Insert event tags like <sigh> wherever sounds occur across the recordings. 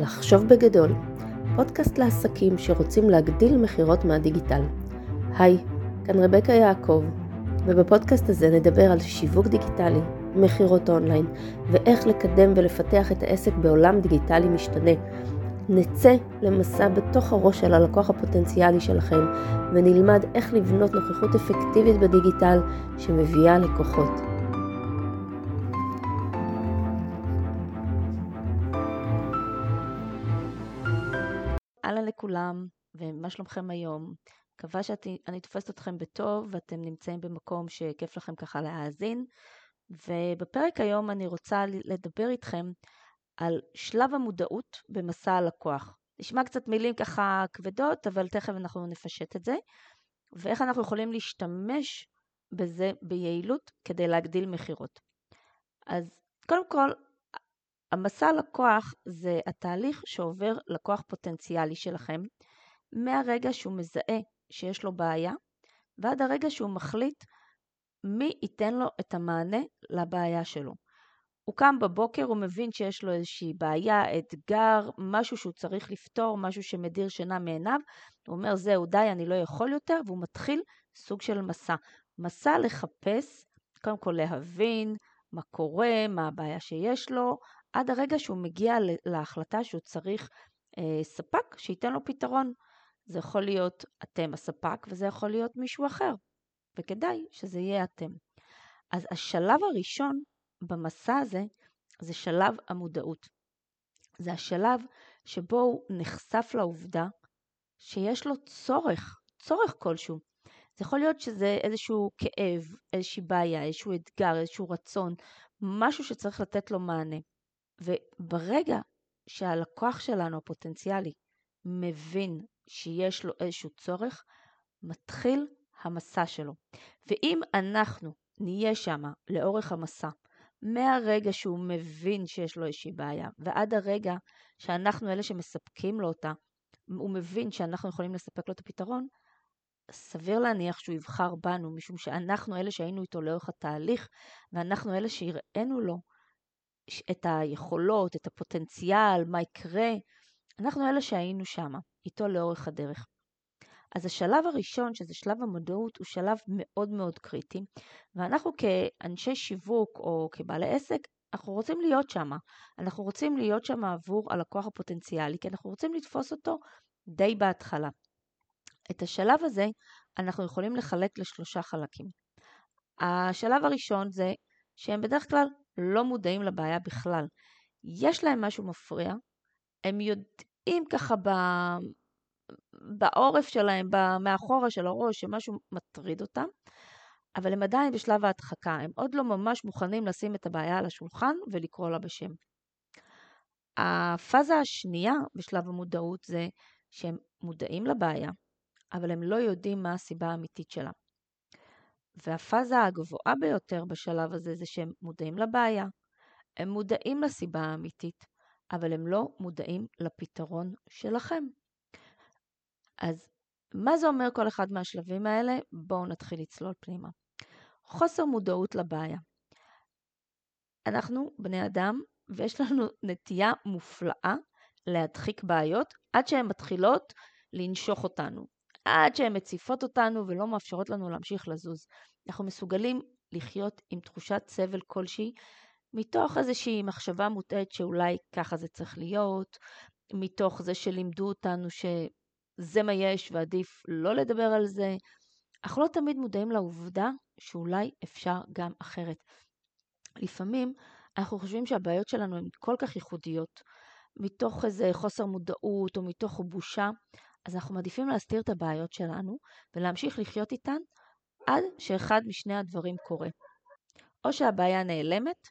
לחשוב בגדול, פודקאסט לעסקים שרוצים להגדיל מכירות מהדיגיטל. היי, כאן רבקה יעקב, ובפודקאסט הזה נדבר על שיווק דיגיטלי, מכירות אונליין, ואיך לקדם ולפתח את העסק בעולם דיגיטלי משתנה. נצא למסע בתוך הראש של הלקוח הפוטנציאלי שלכם, ונלמד איך לבנות נוכחות אפקטיבית בדיגיטל שמביאה לקוחות. לכולם, ומה שלומכם היום? מקווה שאני תופסת אתכם בטוב ואתם נמצאים במקום שכיף לכם ככה להאזין. ובפרק היום אני רוצה לדבר איתכם על שלב המודעות במסע הלקוח. נשמע קצת מילים ככה כבדות, אבל תכף אנחנו נפשט את זה, ואיך אנחנו יכולים להשתמש בזה ביעילות כדי להגדיל מכירות. אז קודם כל, המסע לקוח זה התהליך שעובר לקוח פוטנציאלי שלכם מהרגע שהוא מזהה שיש לו בעיה ועד הרגע שהוא מחליט מי ייתן לו את המענה לבעיה שלו. הוא קם בבוקר, הוא מבין שיש לו איזושהי בעיה, אתגר, משהו שהוא צריך לפתור, משהו שמדיר שינה מעיניו, הוא אומר זהו די, אני לא יכול יותר, והוא מתחיל סוג של מסע. מסע לחפש, קודם כל להבין מה קורה, מה הבעיה שיש לו, עד הרגע שהוא מגיע להחלטה שהוא צריך אה, ספק שייתן לו פתרון. זה יכול להיות אתם הספק וזה יכול להיות מישהו אחר, וכדאי שזה יהיה אתם. אז השלב הראשון במסע הזה זה שלב המודעות. זה השלב שבו הוא נחשף לעובדה שיש לו צורך, צורך כלשהו. זה יכול להיות שזה איזשהו כאב, איזושהי בעיה, איזשהו אתגר, איזשהו רצון, משהו שצריך לתת לו מענה. וברגע שהלקוח שלנו הפוטנציאלי מבין שיש לו איזשהו צורך, מתחיל המסע שלו. ואם אנחנו נהיה שם לאורך המסע, מהרגע שהוא מבין שיש לו איזושהי בעיה, ועד הרגע שאנחנו אלה שמספקים לו אותה, הוא מבין שאנחנו יכולים לספק לו את הפתרון, סביר להניח שהוא יבחר בנו, משום שאנחנו אלה שהיינו איתו לאורך התהליך, ואנחנו אלה שהראינו לו את היכולות, את הפוטנציאל, מה יקרה. אנחנו אלה שהיינו שם, איתו לאורך הדרך. אז השלב הראשון, שזה שלב המודעות, הוא שלב מאוד מאוד קריטי, ואנחנו כאנשי שיווק או כבעלי עסק, אנחנו רוצים להיות שם. אנחנו רוצים להיות שם עבור הלקוח הפוטנציאלי, כי אנחנו רוצים לתפוס אותו די בהתחלה. את השלב הזה אנחנו יכולים לחלק לשלושה חלקים. השלב הראשון זה שהם בדרך כלל לא מודעים לבעיה בכלל. יש להם משהו מפריע, הם יודעים ככה ב... בעורף שלהם, מאחורה של הראש, שמשהו מטריד אותם, אבל הם עדיין בשלב ההדחקה, הם עוד לא ממש מוכנים לשים את הבעיה על השולחן ולקרוא לה בשם. הפאזה השנייה בשלב המודעות זה שהם מודעים לבעיה, אבל הם לא יודעים מה הסיבה האמיתית שלה. והפאזה הגבוהה ביותר בשלב הזה זה שהם מודעים לבעיה, הם מודעים לסיבה האמיתית, אבל הם לא מודעים לפתרון שלכם. אז מה זה אומר כל אחד מהשלבים האלה? בואו נתחיל לצלול פנימה. חוסר מודעות לבעיה. אנחנו בני אדם ויש לנו נטייה מופלאה להדחיק בעיות עד שהן מתחילות לנשוך אותנו. עד שהן מציפות אותנו ולא מאפשרות לנו להמשיך לזוז. אנחנו מסוגלים לחיות עם תחושת סבל כלשהי, מתוך איזושהי מחשבה מוטעית שאולי ככה זה צריך להיות, מתוך זה שלימדו אותנו שזה מה יש ועדיף לא לדבר על זה. אנחנו לא תמיד מודעים לעובדה שאולי אפשר גם אחרת. לפעמים אנחנו חושבים שהבעיות שלנו הן כל כך ייחודיות, מתוך איזה חוסר מודעות או מתוך בושה, אז אנחנו מעדיפים להסתיר את הבעיות שלנו ולהמשיך לחיות איתן עד שאחד משני הדברים קורה. או שהבעיה נעלמת,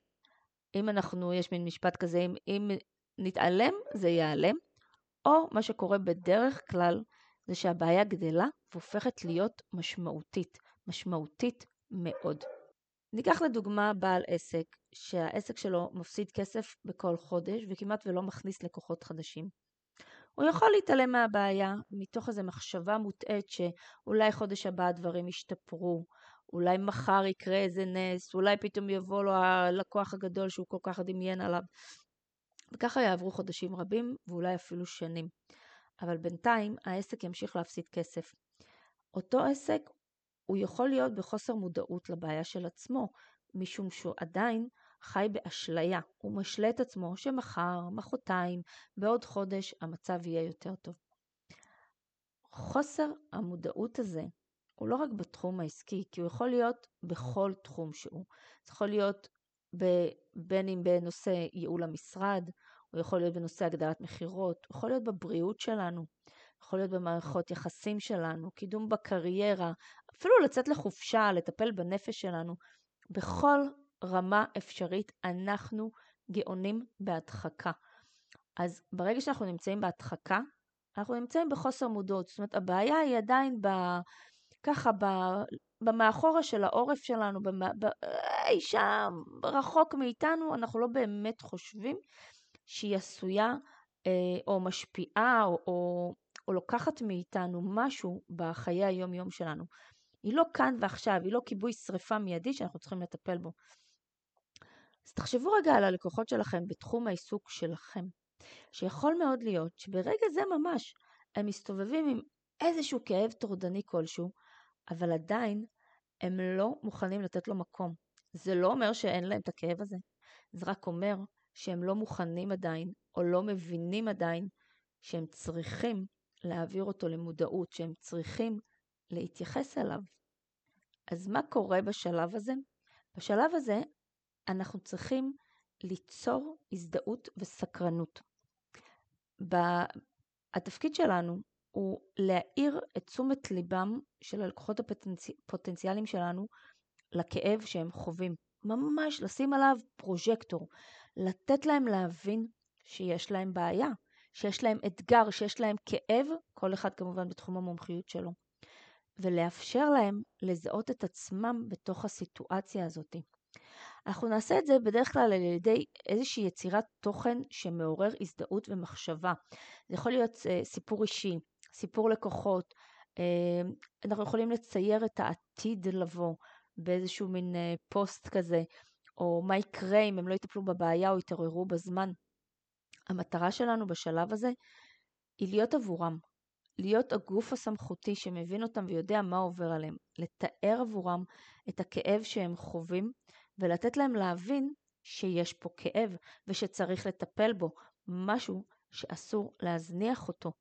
אם אנחנו, יש מין משפט כזה, אם, אם נתעלם זה ייעלם, או מה שקורה בדרך כלל זה שהבעיה גדלה והופכת להיות משמעותית, משמעותית מאוד. ניקח לדוגמה בעל עסק שהעסק שלו מפסיד כסף בכל חודש וכמעט ולא מכניס לקוחות חדשים. הוא יכול להתעלם מהבעיה מתוך איזו מחשבה מוטעית שאולי חודש הבא הדברים ישתפרו, אולי מחר יקרה איזה נס, אולי פתאום יבוא לו הלקוח הגדול שהוא כל כך דמיין עליו. וככה יעברו חודשים רבים ואולי אפילו שנים. אבל בינתיים העסק ימשיך להפסיד כסף. אותו עסק הוא יכול להיות בחוסר מודעות לבעיה של עצמו, משום שהוא עדיין חי באשליה. הוא משלה את עצמו שמחר, מחרתיים, בעוד חודש המצב יהיה יותר טוב. חוסר המודעות הזה הוא לא רק בתחום העסקי, כי הוא יכול להיות בכל תחום שהוא. זה יכול להיות ב, בין אם בנושא ייעול המשרד, הוא יכול להיות בנושא הגדלת מכירות, הוא יכול להיות בבריאות שלנו, יכול להיות במערכות יחסים שלנו, קידום בקריירה, אפילו לצאת לחופשה, לטפל בנפש שלנו. בכל רמה אפשרית אנחנו גאונים בהדחקה. אז ברגע שאנחנו נמצאים בהדחקה, אנחנו נמצאים בחוסר מודעות. זאת אומרת, הבעיה היא עדיין ב... ככה ב... במאחורה של העורף שלנו, ב... אי שם, רחוק מאיתנו, אנחנו לא באמת חושבים שהיא עשויה אה, או משפיעה או, או, או לוקחת מאיתנו משהו בחיי היום-יום שלנו. היא לא כאן ועכשיו, היא לא כיבוי שריפה מיידי שאנחנו צריכים לטפל בו. אז תחשבו רגע על הלקוחות שלכם בתחום העיסוק שלכם, שיכול מאוד להיות שברגע זה ממש הם מסתובבים עם איזשהו כאב טורדני כלשהו, אבל עדיין הם לא מוכנים לתת לו מקום. זה לא אומר שאין להם את הכאב הזה, זה רק אומר שהם לא מוכנים עדיין, או לא מבינים עדיין, שהם צריכים להעביר אותו למודעות, שהם צריכים להתייחס אליו. אז מה קורה בשלב הזה? בשלב הזה אנחנו צריכים ליצור הזדהות וסקרנות. התפקיד שלנו הוא להאיר את תשומת ליבם של הלקוחות הפוטנציאליים שלנו לכאב שהם חווים. ממש לשים עליו פרוז'קטור, לתת להם להבין שיש להם בעיה, שיש להם אתגר, שיש להם כאב, כל אחד כמובן בתחום המומחיות שלו, ולאפשר להם לזהות את עצמם בתוך הסיטואציה הזאת. אנחנו נעשה את זה בדרך כלל על ידי איזושהי יצירת תוכן שמעורר הזדהות ומחשבה. זה יכול להיות uh, סיפור אישי, סיפור לקוחות, uh, אנחנו יכולים לצייר את העתיד לבוא באיזשהו מין uh, פוסט כזה, או מה יקרה אם הם לא יטפלו בבעיה או יתעוררו בזמן. המטרה שלנו בשלב הזה היא להיות עבורם, להיות הגוף הסמכותי שמבין אותם ויודע מה עובר עליהם, לתאר עבורם את הכאב שהם חווים ולתת להם להבין שיש פה כאב ושצריך לטפל בו, משהו שאסור להזניח אותו.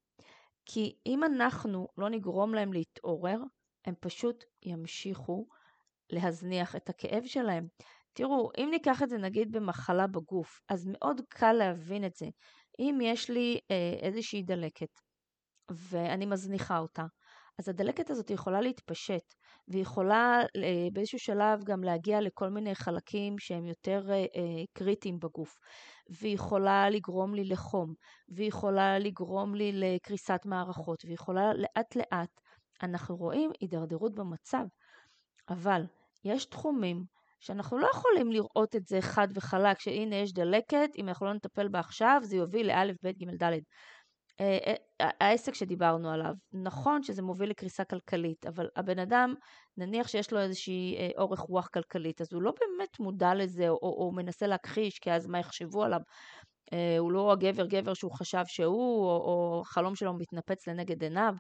כי אם אנחנו לא נגרום להם להתעורר, הם פשוט ימשיכו להזניח את הכאב שלהם. תראו, אם ניקח את זה נגיד במחלה בגוף, אז מאוד קל להבין את זה. אם יש לי אה, איזושהי דלקת ואני מזניחה אותה, אז הדלקת הזאת יכולה להתפשט, ויכולה אה, באיזשהו שלב גם להגיע לכל מיני חלקים שהם יותר אה, אה, קריטיים בגוף, ויכולה לגרום לי לחום, ויכולה לגרום לי לקריסת מערכות, ויכולה לאט לאט, אנחנו רואים הידרדרות במצב. אבל יש תחומים שאנחנו לא יכולים לראות את זה חד וחלק, שהנה יש דלקת, אם אנחנו לא נטפל בה עכשיו, זה יוביל לאלף, בית, ג', ד'. אה, אה, העסק שדיברנו עליו, נכון שזה מוביל לקריסה כלכלית, אבל הבן אדם, נניח שיש לו איזושהי אה, אורך רוח כלכלית, אז הוא לא באמת מודע לזה, או, או, או מנסה להכחיש, כי אז מה יחשבו עליו? הוא לא הגבר גבר שהוא חשב שהוא, או, או חלום שלו מתנפץ לנגד עיניו.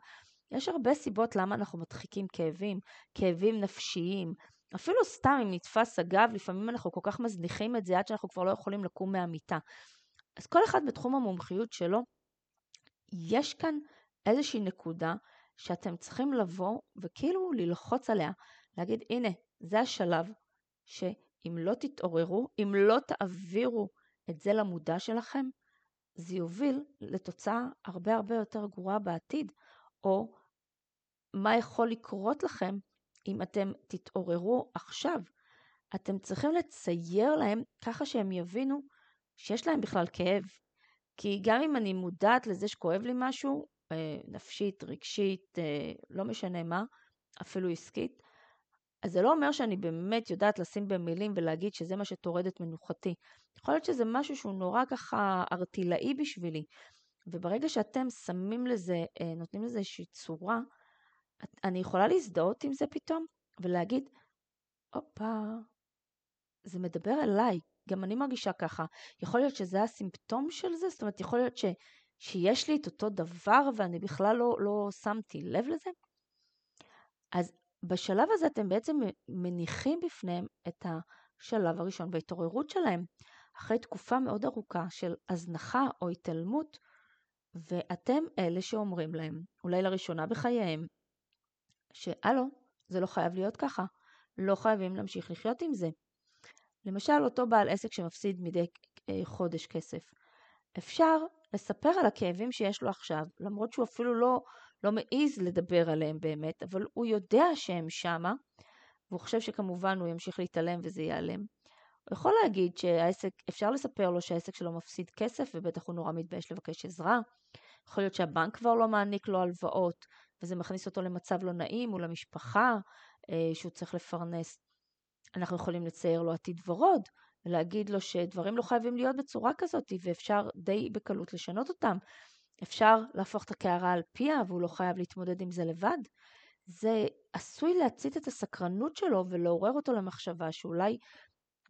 יש הרבה סיבות למה אנחנו מדחיקים כאבים, כאבים נפשיים. אפילו סתם אם נתפס הגב, לפעמים אנחנו כל כך מזניחים את זה עד שאנחנו כבר לא יכולים לקום מהמיטה. אז כל אחד בתחום המומחיות שלו, יש כאן איזושהי נקודה שאתם צריכים לבוא וכאילו ללחוץ עליה, להגיד הנה, זה השלב שאם לא תתעוררו, אם לא תעבירו את זה למודע שלכם, זה יוביל לתוצאה הרבה הרבה יותר גרועה בעתיד, או מה יכול לקרות לכם אם אתם תתעוררו עכשיו. אתם צריכים לצייר להם ככה שהם יבינו שיש להם בכלל כאב, כי גם אם אני מודעת לזה שכואב לי משהו, אה, נפשית, רגשית, אה, לא משנה מה, אפילו עסקית, אז זה לא אומר שאני באמת יודעת לשים במילים ולהגיד שזה מה שטורד את מנוחתי. יכול להיות שזה משהו שהוא נורא ככה ארטילאי בשבילי, וברגע שאתם שמים לזה, אה, נותנים לזה איזושהי צורה, אני יכולה להזדהות עם זה פתאום ולהגיד, הופה, זה מדבר אליי, גם אני מרגישה ככה. יכול להיות שזה הסימפטום של זה? זאת אומרת, יכול להיות ש, שיש לי את אותו דבר ואני בכלל לא, לא שמתי לב לזה? אז בשלב הזה אתם בעצם מניחים בפניהם את השלב הראשון בהתעוררות שלהם. אחרי תקופה מאוד ארוכה של הזנחה או התעלמות, ואתם אלה שאומרים להם, אולי לראשונה בחייהם, שהלו, זה לא חייב להיות ככה, לא חייבים להמשיך לחיות עם זה. למשל, אותו בעל עסק שמפסיד מדי אה, חודש כסף. אפשר לספר על הכאבים שיש לו עכשיו, למרות שהוא אפילו לא, לא מעז לדבר עליהם באמת, אבל הוא יודע שהם שמה, והוא חושב שכמובן הוא ימשיך להתעלם וזה ייעלם. הוא יכול להגיד שהעסק, אפשר לספר לו שהעסק שלו מפסיד כסף ובטח הוא נורא מתבייש לבקש עזרה. יכול להיות שהבנק כבר לא מעניק לו הלוואות וזה מכניס אותו למצב לא נעים מול המשפחה אה, שהוא צריך לפרנס. אנחנו יכולים לצייר לו עתיד ורוד ולהגיד לו שדברים לא חייבים להיות בצורה כזאת ואפשר די בקלות לשנות אותם. אפשר להפוך את הקערה על פיה והוא לא חייב להתמודד עם זה לבד. זה עשוי להצית את הסקרנות שלו ולעורר אותו למחשבה שאולי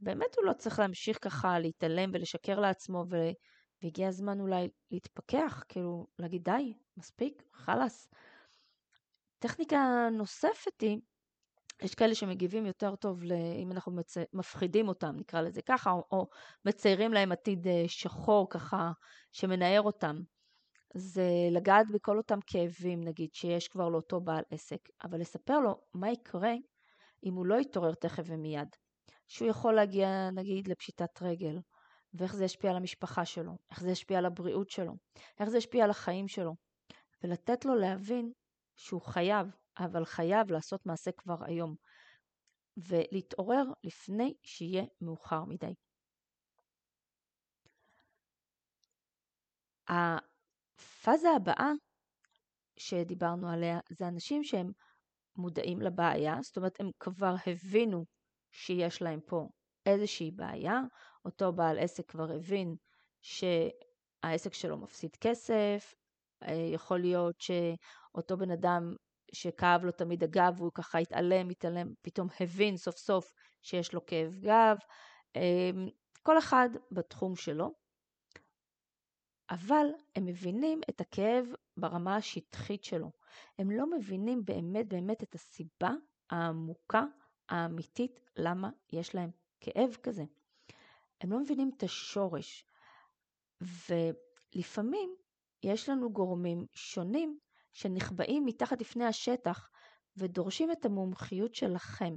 באמת הוא לא צריך להמשיך ככה להתעלם ולשקר לעצמו, ו... והגיע הזמן אולי להתפכח, כאילו להגיד די, מספיק, חלאס. טכניקה נוספת היא, יש כאלה שמגיבים יותר טוב. אם אנחנו מצ... מפחידים אותם, נקרא לזה ככה, או, או מציירים להם עתיד אה, שחור ככה, שמנער אותם. זה לגעת בכל אותם כאבים, נגיד, שיש כבר לאותו בעל עסק, אבל לספר לו מה יקרה אם הוא לא יתעורר תכף ומיד. שהוא יכול להגיע נגיד לפשיטת רגל, ואיך זה ישפיע על המשפחה שלו, איך זה ישפיע על הבריאות שלו, איך זה ישפיע על החיים שלו, ולתת לו להבין שהוא חייב, אבל חייב לעשות מעשה כבר היום, ולהתעורר לפני שיהיה מאוחר מדי. הפאזה הבאה שדיברנו עליה זה אנשים שהם מודעים לבעיה, זאת אומרת הם כבר הבינו שיש להם פה איזושהי בעיה, אותו בעל עסק כבר הבין שהעסק שלו מפסיד כסף, אה, יכול להיות שאותו בן אדם שכאב לו תמיד הגב והוא ככה התעלם, התעלם, פתאום הבין סוף סוף שיש לו כאב גב, אמ, כל אחד בתחום שלו, אבל הם מבינים את הכאב ברמה השטחית שלו. הם לא מבינים באמת באמת את הסיבה העמוקה האמיתית למה יש להם כאב כזה. הם לא מבינים את השורש. ולפעמים יש לנו גורמים שונים שנחבאים מתחת לפני השטח ודורשים את המומחיות שלכם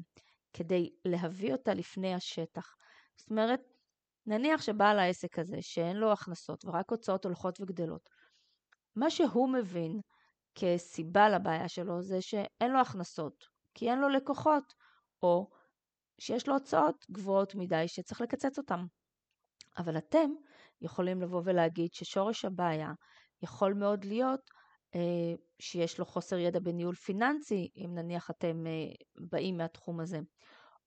כדי להביא אותה לפני השטח. זאת אומרת, נניח שבעל העסק הזה, שאין לו הכנסות ורק הוצאות הולכות וגדלות, מה שהוא מבין כסיבה לבעיה שלו זה שאין לו הכנסות, כי אין לו לקוחות, או שיש לו הוצאות גבוהות מדי שצריך לקצץ אותן. אבל אתם יכולים לבוא ולהגיד ששורש הבעיה יכול מאוד להיות שיש לו חוסר ידע בניהול פיננסי, אם נניח אתם אה, באים מהתחום הזה.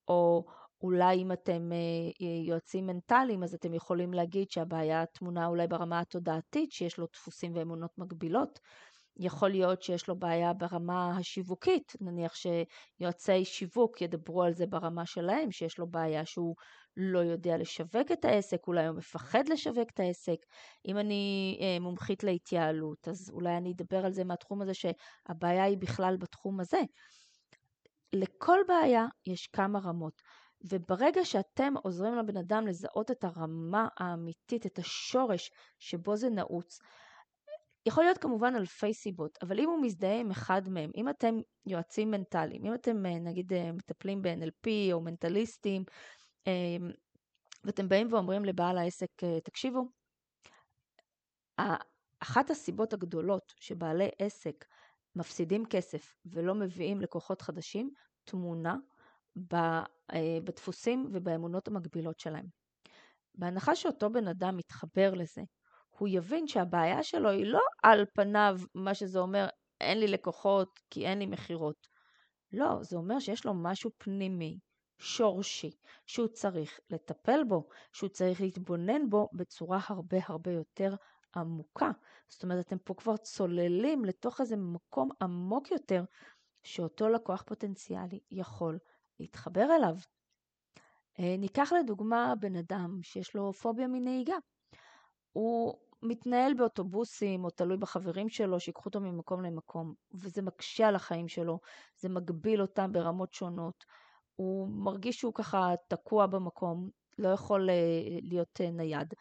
או אולי אם אתם אה, יועצים מנטליים, אז אתם יכולים להגיד שהבעיה תמונה אולי ברמה התודעתית, שיש לו דפוסים ואמונות מגבילות. יכול להיות שיש לו בעיה ברמה השיווקית, נניח שיועצי שיווק ידברו על זה ברמה שלהם, שיש לו בעיה שהוא לא יודע לשווק את העסק, אולי הוא מפחד לשווק את העסק. אם אני אה, מומחית להתייעלות, אז אולי אני אדבר על זה מהתחום הזה שהבעיה היא בכלל בתחום הזה. לכל בעיה יש כמה רמות. וברגע שאתם עוזרים לבן אדם לזהות את הרמה האמיתית, את השורש שבו זה נעוץ, יכול להיות כמובן אלפי סיבות, אבל אם הוא מזדהה עם אחד מהם, אם אתם יועצים מנטליים, אם אתם אה, נגיד אה, מטפלים ב-NLP או מנטליסטים, אמ, ואתם באים ואומרים לבעל העסק, אה, תקשיבו, אחת הסיבות הגדולות שבעלי עסק מפסידים כסף ולא מביאים לקוחות חדשים, טמונה בדפוסים ובאמונות המקבילות שלהם. בהנחה שאותו בן אדם מתחבר לזה, הוא יבין שהבעיה שלו היא לא על פניו מה שזה אומר, אין לי לקוחות כי אין לי מכירות. לא, זה אומר שיש לו משהו פנימי, שורשי, שהוא צריך לטפל בו, שהוא צריך להתבונן בו בצורה הרבה הרבה יותר עמוקה. זאת אומרת, אתם פה כבר צוללים לתוך איזה מקום עמוק יותר, שאותו לקוח פוטנציאלי יכול להתחבר אליו. אה, ניקח לדוגמה בן אדם שיש לו פוביה מנהיגה. הוא מתנהל באוטובוסים או תלוי בחברים שלו שיקחו אותו ממקום למקום, וזה מקשה על החיים שלו, זה מגביל אותם ברמות שונות. הוא מרגיש שהוא ככה תקוע במקום, לא יכול אה, להיות אה, נייד.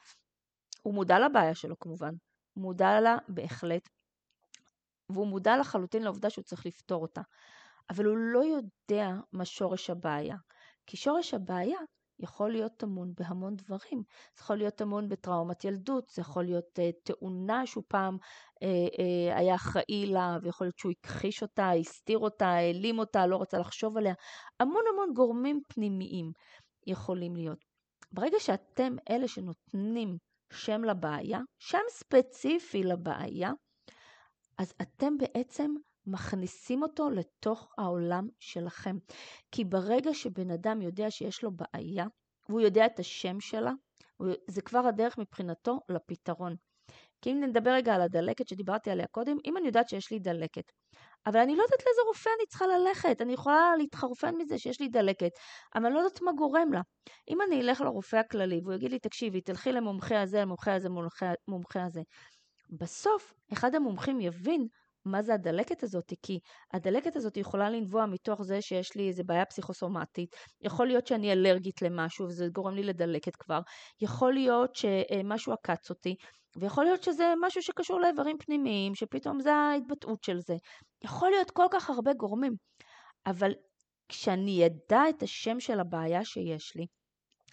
הוא מודע לבעיה שלו כמובן, מודע לה בהחלט, והוא מודע לחלוטין לעובדה שהוא צריך לפתור אותה. אבל הוא לא יודע מה שורש הבעיה. כי שורש הבעיה יכול להיות טמון בהמון דברים. זה יכול להיות טמון בטראומת ילדות, זה יכול להיות uh, תאונה שהוא פעם uh, uh, היה אחראי לה, ויכול להיות שהוא הכחיש אותה, הסתיר אותה, העלים אותה, לא רצה לחשוב עליה. המון המון גורמים פנימיים יכולים להיות. ברגע שאתם אלה שנותנים שם לבעיה, שם ספציפי לבעיה, אז אתם בעצם מכניסים אותו לתוך העולם שלכם. כי ברגע שבן אדם יודע שיש לו בעיה, והוא יודע את השם שלה, זה כבר הדרך מבחינתו לפתרון. כי אם נדבר רגע על הדלקת שדיברתי עליה קודם, אם אני יודעת שיש לי דלקת, אבל אני לא יודעת לאיזה רופא אני צריכה ללכת, אני יכולה להתחרפן מזה שיש לי דלקת, אבל אני לא יודעת מה גורם לה. אם אני אלך לרופא הכללי והוא יגיד לי, תקשיבי, תלכי למומחה הזה, למומחה הזה, למומחה הזה, בסוף אחד המומחים יבין מה זה הדלקת הזאת, כי הדלקת הזאת יכולה לנבוע מתוך זה שיש לי איזה בעיה פסיכוסומטית, יכול להיות שאני אלרגית למשהו וזה גורם לי לדלקת כבר, יכול להיות שמשהו עקץ אותי, ויכול להיות שזה משהו שקשור לאיברים פנימיים, שפתאום זה ההתבטאות של זה. יכול להיות כל כך הרבה גורמים, אבל כשאני אדע את השם של הבעיה שיש לי,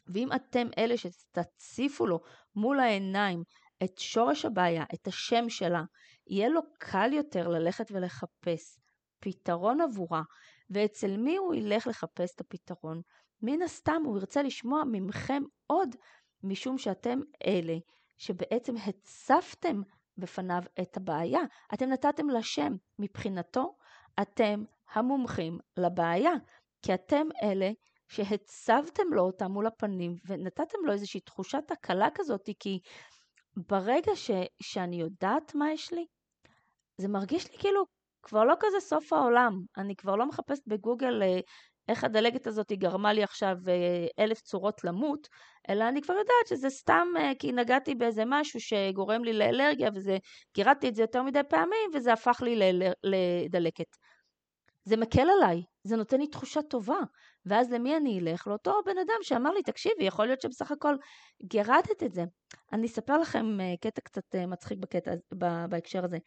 ואם אתם אלה שתציפו לו מול העיניים את שורש הבעיה, את השם שלה, יהיה לו קל יותר ללכת ולחפש פתרון עבורה, ואצל מי הוא ילך לחפש את הפתרון? מן הסתם הוא ירצה לשמוע ממכם עוד, משום שאתם אלה שבעצם הצפתם בפניו את הבעיה. אתם נתתם לה שם. מבחינתו, אתם המומחים לבעיה, כי אתם אלה שהצבתם לו אותה מול הפנים ונתתם לו איזושהי תחושת הקלה כזאת, כי ברגע ש, שאני יודעת מה יש לי, זה מרגיש לי כאילו כבר לא כזה סוף העולם. אני כבר לא מחפשת בגוגל אה, איך הדלגת הזאת גרמה לי עכשיו אה, אלף צורות למות, אלא אני כבר יודעת שזה סתם אה, כי נגעתי באיזה משהו שגורם לי לאלרגיה וזה, גירדתי את זה יותר מדי פעמים וזה הפך לי לדלקת. זה מקל עליי, זה נותן לי תחושה טובה. ואז למי אני אלך? לאותו בן אדם שאמר לי, תקשיבי, יכול להיות שבסך הכל גירדת את זה. אני אספר לכם קטע קצת מצחיק בקטע, בהקשר הזה.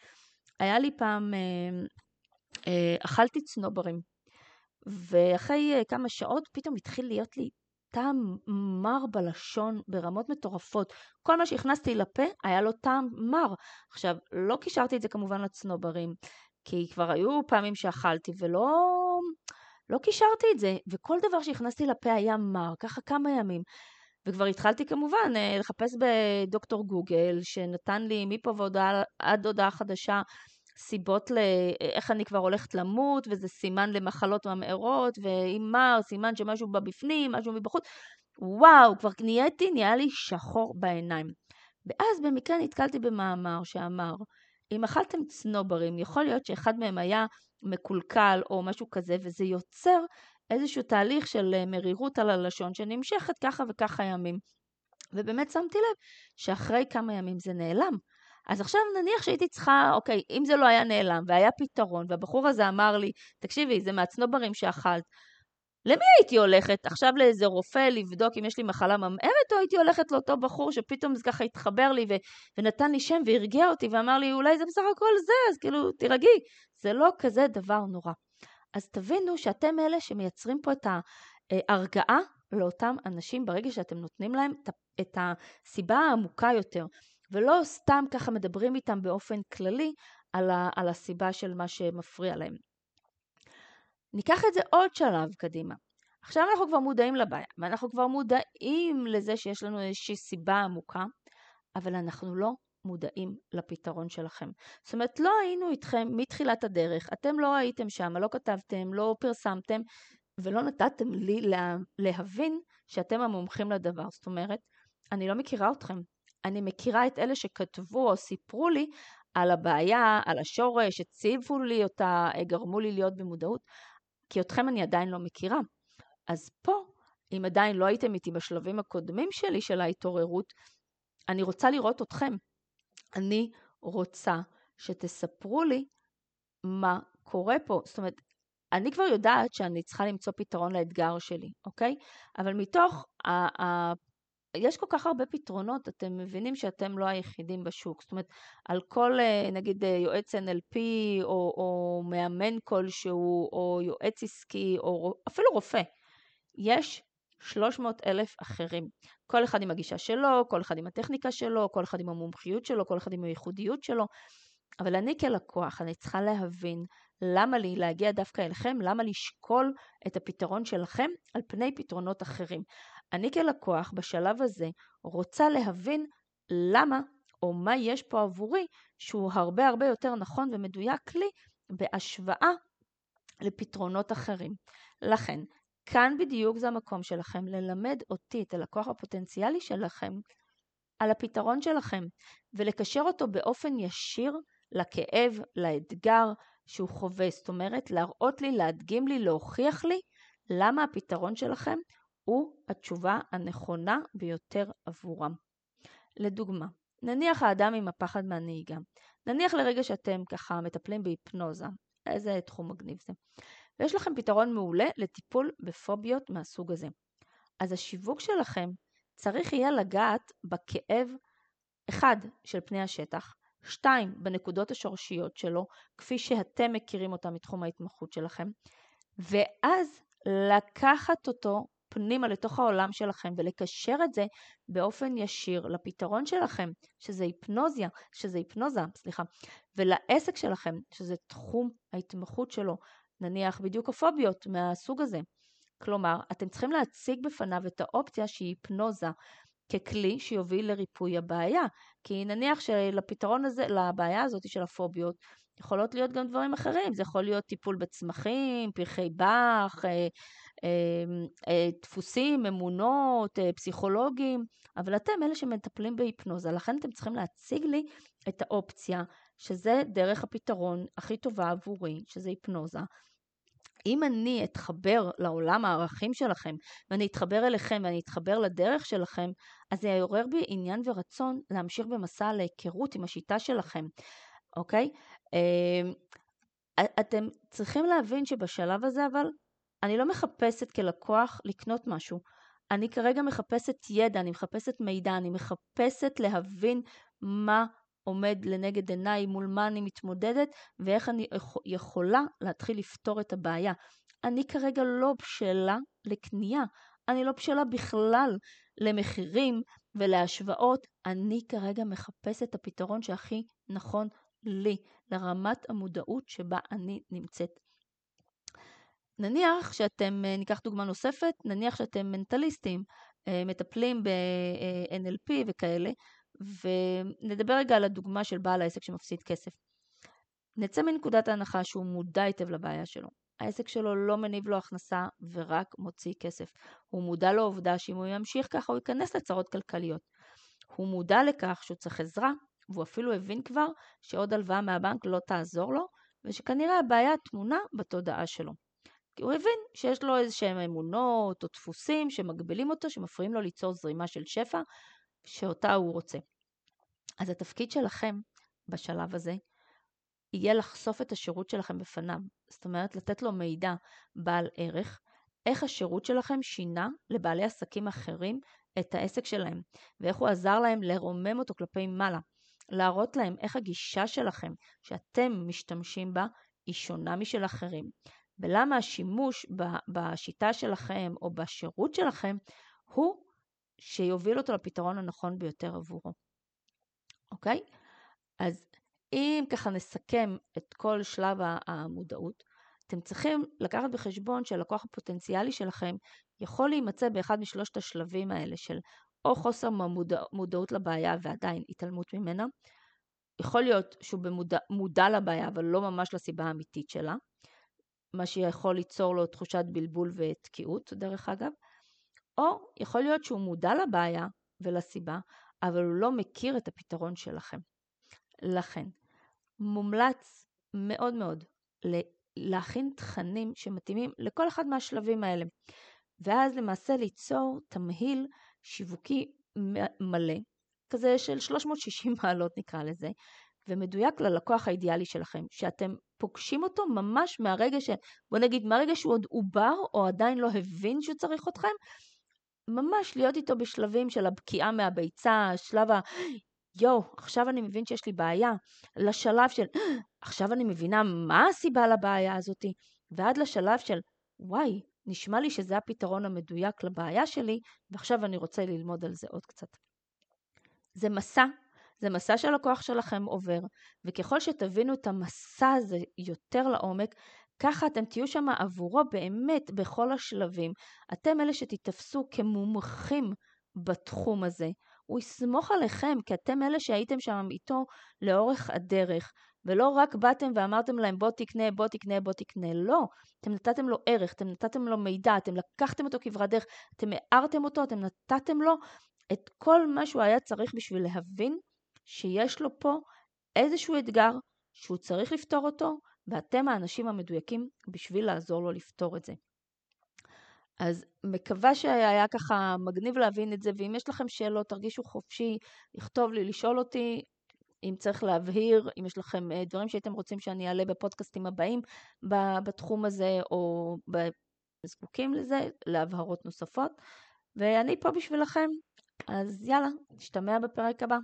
היה לי פעם, אה, אה, אכלתי צנוברים, ואחרי אה, כמה שעות פתאום התחיל להיות לי טעם מר בלשון ברמות מטורפות. כל מה שהכנסתי לפה היה לו טעם מר. עכשיו, לא קישרתי את זה כמובן לצנוברים, כי כבר היו פעמים שאכלתי ולא לא קישרתי את זה, וכל דבר שהכנסתי לפה היה מר, ככה כמה ימים. וכבר התחלתי כמובן אה, לחפש בדוקטור גוגל, שנתן לי מפה ועד הודעה חדשה סיבות לאיך אני כבר הולכת למות, וזה סימן למחלות ממארות, ואם מה, סימן שמשהו בא בפנים, משהו מבחוץ. וואו, כבר נהייתי, נהיה לי שחור בעיניים. ואז במקרה נתקלתי במאמר שאמר, אם אכלתם צנוברים, יכול להיות שאחד מהם היה מקולקל או משהו כזה, וזה יוצר איזשהו תהליך של אה, מרירות על הלשון שנמשכת ככה וככה ימים. ובאמת שמתי לב שאחרי כמה ימים זה נעלם. אז עכשיו נניח שהייתי צריכה, אוקיי, אם זה לא היה נעלם והיה פתרון, והבחור הזה אמר לי, תקשיבי, זה מהצנוברים שאכלת, למי הייתי הולכת? עכשיו לאיזה רופא לבדוק אם יש לי מחלה ממארת, או הייתי הולכת לאותו בחור שפתאום זה ככה התחבר לי ו- ונתן לי שם והרגיע אותי ואמר לי, אולי זה בסך הכל זה, אז כאילו, תירגעי. זה לא כזה דבר נורא. אז תבינו שאתם אלה שמייצרים פה את ההרגעה לאותם אנשים ברגע שאתם נותנים להם את הסיבה העמוקה יותר, ולא סתם ככה מדברים איתם באופן כללי על, ה, על הסיבה של מה שמפריע להם. ניקח את זה עוד שלב קדימה. עכשיו אנחנו כבר מודעים לבעיה, ואנחנו כבר מודעים לזה שיש לנו איזושהי סיבה עמוקה, אבל אנחנו לא מודעים לפתרון שלכם. זאת אומרת, לא היינו איתכם מתחילת הדרך, אתם לא הייתם שם, לא כתבתם, לא פרסמתם, ולא נתתם לי לה, להבין שאתם המומחים לדבר. זאת אומרת, אני לא מכירה אתכם. אני מכירה את אלה שכתבו או סיפרו לי על הבעיה, על השורש, הציבו לי אותה, גרמו לי להיות במודעות, כי אתכם אני עדיין לא מכירה. אז פה אם עדיין לא הייתם איתי בשלבים הקודמים שלי של ההתעוררות, אני רוצה לראות אתכם. אני רוצה שתספרו לי מה קורה פה. זאת אומרת, אני כבר יודעת שאני צריכה למצוא פתרון לאתגר שלי, אוקיי? אבל מתוך יש כל כך הרבה פתרונות, אתם מבינים שאתם לא היחידים בשוק. זאת אומרת, על כל, אה, נגיד, אה, יועץ NLP, או, או מאמן כלשהו, או יועץ עסקי, או אפילו רופא, יש 300 אלף אחרים. כל אחד עם הגישה שלו, כל אחד עם הטכניקה שלו, כל אחד עם המומחיות שלו, כל אחד עם הייחודיות שלו. אבל אני כלקוח, אני צריכה להבין למה לי להגיע דווקא אליכם, למה לשקול את הפתרון שלכם על פני פתרונות אחרים. אני כלקוח בשלב הזה רוצה להבין למה או מה יש פה עבורי שהוא הרבה הרבה יותר נכון ומדויק לי בהשוואה לפתרונות אחרים. לכן, כאן בדיוק זה המקום שלכם ללמד אותי, את הלקוח הפוטנציאלי שלכם, על הפתרון שלכם, ולקשר אותו באופן ישיר לכאב, לאתגר שהוא חווה. זאת אומרת, להראות לי, להדגים לי, להוכיח לי למה הפתרון שלכם הוא התשובה הנכונה ביותר עבורם. לדוגמה, נניח האדם עם הפחד מהנהיגה. נניח לרגע שאתם ככה מטפלים בהיפנוזה. איזה תחום מגניב זה. ויש לכם פתרון מעולה לטיפול בפוביות מהסוג הזה. אז השיווק שלכם צריך יהיה לגעת בכאב, אחד, של פני השטח, שתיים, בנקודות השורשיות שלו, כפי שאתם מכירים אותם מתחום ההתמחות שלכם, ואז לקחת אותו פנימה לתוך העולם שלכם ולקשר את זה באופן ישיר לפתרון שלכם, שזה היפנוזיה, שזה היפנוזה, סליחה, ולעסק שלכם, שזה תחום ההתמחות שלו, נניח בדיוק הפוביות מהסוג הזה. כלומר, אתם צריכים להציג בפניו את האופציה שהיא היפנוזה ככלי שיוביל לריפוי הבעיה. כי נניח שלפתרון הזה, לבעיה הזאת של הפוביות, יכולות להיות גם דברים אחרים. זה יכול להיות טיפול בצמחים, פרחי באך, אה, אה, אה, דפוסים, אמונות, פסיכולוגים, אבל אתם אלה שמטפלים בהיפנוזה, לכן אתם צריכים להציג לי את האופציה, שזה דרך הפתרון הכי טובה עבורי, שזה היפנוזה. אם אני אתחבר לעולם הערכים שלכם, ואני אתחבר אליכם ואני אתחבר לדרך שלכם, אז זה יעורר בי עניין ורצון להמשיך במסע להיכרות עם השיטה שלכם, אוקיי? אמ, אתם צריכים להבין שבשלב הזה אבל, אני לא מחפשת כלקוח לקנות משהו. אני כרגע מחפשת ידע, אני מחפשת מידע, אני מחפשת להבין מה עומד לנגד עיניי, מול מה אני מתמודדת ואיך אני יכולה להתחיל לפתור את הבעיה. אני כרגע לא בשלה לקנייה, אני לא בשלה בכלל למחירים ולהשוואות, אני כרגע מחפשת את הפתרון שהכי נכון לי, לרמת המודעות שבה אני נמצאת. נניח שאתם, אה, ניקח דוגמה נוספת, נניח שאתם מנטליסטים, אה, מטפלים ב-NLP וכאלה, ונדבר רגע על הדוגמה של בעל העסק שמפסיד כסף. נצא מנקודת ההנחה שהוא מודע היטב לבעיה שלו. העסק שלו לא מניב לו הכנסה ורק מוציא כסף. הוא מודע לעובדה שאם הוא ימשיך ככה הוא ייכנס לצרות כלכליות. הוא מודע לכך שהוא צריך עזרה, והוא אפילו הבין כבר שעוד הלוואה מהבנק לא תעזור לו, ושכנראה הבעיה טמונה בתודעה שלו. כי הוא הבין שיש לו איזה שהם אמונות או דפוסים שמגבילים אותו, שמפריעים לו ליצור זרימה של שפע, שאותה הוא רוצה. אז התפקיד שלכם בשלב הזה יהיה לחשוף את השירות שלכם בפניו. זאת אומרת, לתת לו מידע בעל ערך, איך השירות שלכם שינה לבעלי עסקים אחרים את העסק שלהם, ואיך הוא עזר להם לרומם אותו כלפי מעלה. להראות להם איך הגישה שלכם, שאתם משתמשים בה, היא שונה משל אחרים. ולמה השימוש בשיטה שלכם או בשירות שלכם הוא שיוביל אותו לפתרון הנכון ביותר עבורו. אוקיי? אז אם ככה נסכם את כל שלב המודעות, אתם צריכים לקחת בחשבון שהלקוח הפוטנציאלי שלכם יכול להימצא באחד משלושת השלבים האלה של או חוסר מודע, מודעות לבעיה ועדיין התעלמות ממנה, יכול להיות שהוא במודע, מודע לבעיה אבל לא ממש לסיבה האמיתית שלה, מה שיכול ליצור לו תחושת בלבול ותקיעות דרך אגב, או יכול להיות שהוא מודע לבעיה ולסיבה, אבל הוא לא מכיר את הפתרון שלכם. לכן, מומלץ מאוד מאוד להכין תכנים שמתאימים לכל אחד מהשלבים האלה. ואז למעשה ליצור תמהיל שיווקי מלא, כזה של 360 <laughs> מעלות נקרא לזה, ומדויק ללקוח האידיאלי שלכם, שאתם פוגשים אותו ממש מהרגע ש... בוא נגיד, מהרגע שהוא עוד עובר או עדיין לא הבין שהוא צריך אתכם, ממש להיות איתו בשלבים של הבקיעה מהביצה, שלב ה... יואו, עכשיו אני מבין שיש לי בעיה, לשלב של עכשיו אני מבינה מה הסיבה לבעיה הזאתי, ועד לשלב של וואי, נשמע לי שזה הפתרון המדויק לבעיה שלי, ועכשיו אני רוצה ללמוד על זה עוד קצת. זה מסע, זה מסע שהלקוח שלכם עובר, וככל שתבינו את המסע הזה יותר לעומק, ככה אתם תהיו שם עבורו באמת בכל השלבים. אתם אלה שתתפסו כמומחים בתחום הזה. הוא יסמוך עליכם, כי אתם אלה שהייתם שם איתו לאורך הדרך, ולא רק באתם ואמרתם להם בוא תקנה, בוא תקנה, בוא תקנה, לא. אתם נתתם לו ערך, אתם נתתם לו מידע, אתם לקחתם אותו כברת דרך, אתם הארתם אותו, אתם נתתם לו את כל מה שהוא היה צריך בשביל להבין שיש לו פה איזשהו אתגר שהוא צריך לפתור אותו, ואתם האנשים המדויקים בשביל לעזור לו לפתור את זה. אז מקווה שהיה ככה מגניב להבין את זה, ואם יש לכם שאלות, תרגישו חופשי לכתוב לי, לשאול אותי, אם צריך להבהיר, אם יש לכם אה, דברים שהייתם רוצים שאני אעלה בפודקאסטים הבאים בתחום הזה, או זקוקים לזה, להבהרות נוספות. ואני פה בשבילכם, אז יאללה, נשתמע בפרק הבא.